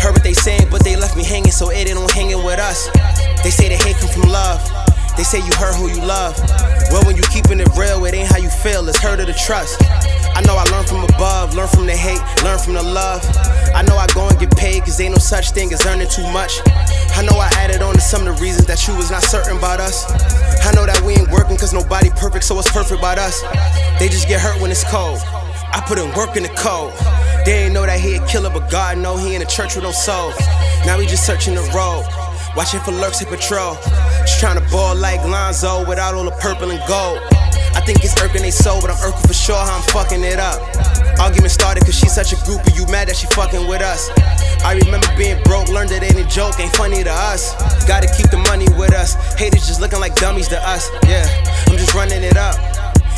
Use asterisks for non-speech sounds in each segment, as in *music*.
Heard what they saying, but they left me hanging, so it ain't on hanging with us. They say the hate come from love. They say you hurt who you love. Well, when you keeping it real, it ain't how you feel, it's hurt of the trust. I know I learn from above, learn from the hate, learn from the love. I know I go and get paid, cause ain't no such thing as earning too much. I know I added on to some of the reasons that you was not certain about us. I know that we ain't working cause nobody perfect, so what's perfect about us? They just get hurt when it's cold. I put in work in the cold. They ain't know that he a killer, but God know he in a church with no soul. Now we just searching the road, watching for lurks and patrol. Just trying to ball like Lonzo without all the purple and gold. I think it's irking they soul, but I'm irking for sure how I'm fucking it up. Argument started cause she's such a groupie, you mad that she fucking with us. I remember being broke, learned that ain't a joke, ain't funny to us. Gotta keep the money with us. Haters just looking like dummies to us. Yeah, I'm just running it up.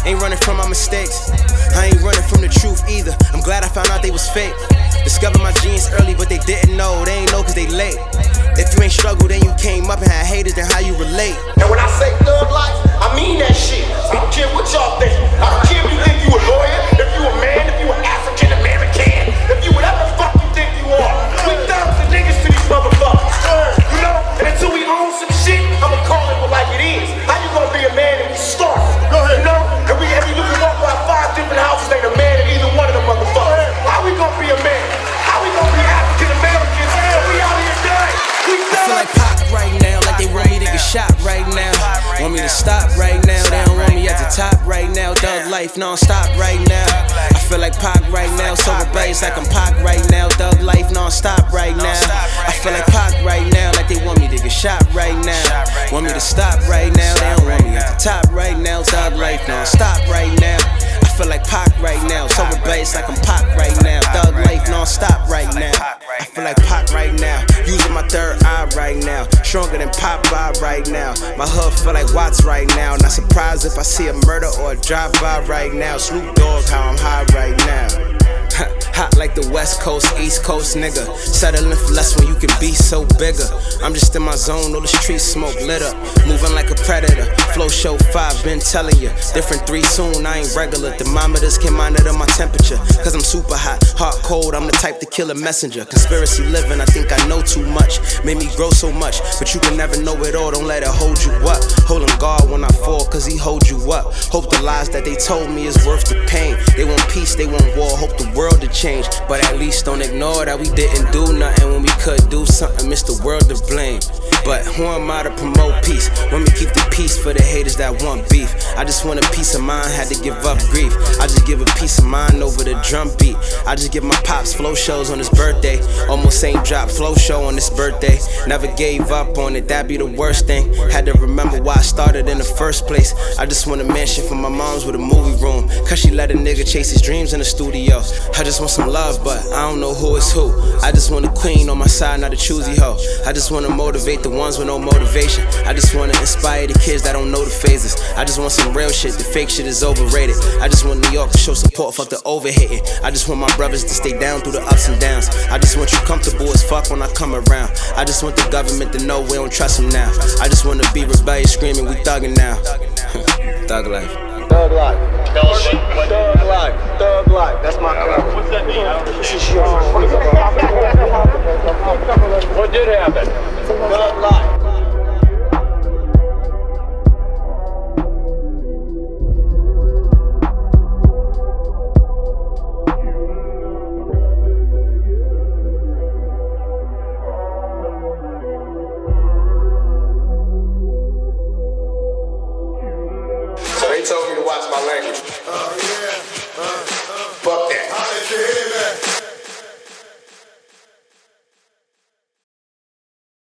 Ain't running from my mistakes. I ain't running from the truth either. I'm glad I found out they was fake. Discovered my genes early, but they didn't know. They ain't know cause they late. If you ain't struggled, then you came up and had haters, then how you relate? And when I say thug life, I mean that shit. I don't care what y'all life non-stop right now. I feel like Pac right now, so rebellious like I'm Pac right now. Thug life non-stop right now. I feel like Pac right now, like they want me to get shot right now. Want me to stop right now, they don't want me at the top right now. Thug life non-stop right now. I feel like Pac right now, so rebellious like I'm Pac right now. Thug life non-stop right now. I feel like Pac right now, using my third eye right now. Stronger than Popeye right now. My hood feel like Watts right now. Not surprised if I see a murder or a drive-by right now. Snoop Dogg, how I'm high right now. *laughs* Hot like the West Coast, East Coast nigga. Settling for less when you can be so bigger. I'm just in my zone, all the streets smoke lit up. Moving like a predator. Flow show five, been telling you. Different three soon, I ain't regular. Thermometers can monitor my temperature. Cause I'm super hot, hot cold, I'm the type to kill a messenger. Conspiracy living, I think I know too much. Made me grow so much, but you can never know it all, don't let it hold you up. Holding guard when I fall, cause he hold you up. Hope the lies that they told me is worth the pain. They want peace, they want war, hope the world to change. But at least don't ignore that we didn't do nothing when we could do something, miss the world to blame. But who am I to promote peace? When we keep the peace for the haters that want beef. I just want a peace of mind, had to give up grief. I just give a peace of mind over the drum beat. I just give my pops flow shows on his birthday. Almost ain't dropped flow show on his birthday. Never gave up on it, that'd be the worst thing. Had to remember why I started in the first place. I just want a mansion for my mom's with a movie room. Cause she let a nigga chase his dreams in the studio. I just want some love, but I don't know who is who. I just want a queen on my side, not a choosy hoe. I just wanna motivate the ones with no motivation. I just wanna inspire the kids that don't know the phases. I just want some real shit, the fake shit is overrated. I just want New York to show support, fuck the overhitting. I just want my brothers to stay down through the ups and downs. I just want you comfortable as fuck when I come around. I just want the government to know we don't trust them now. I just wanna be rebellious, screaming, we thugging now. *laughs* Thug life. Thug life. Thug life. Thug life. That's my kind. What's that mean? This is yours. *laughs* What did happen? Thug life.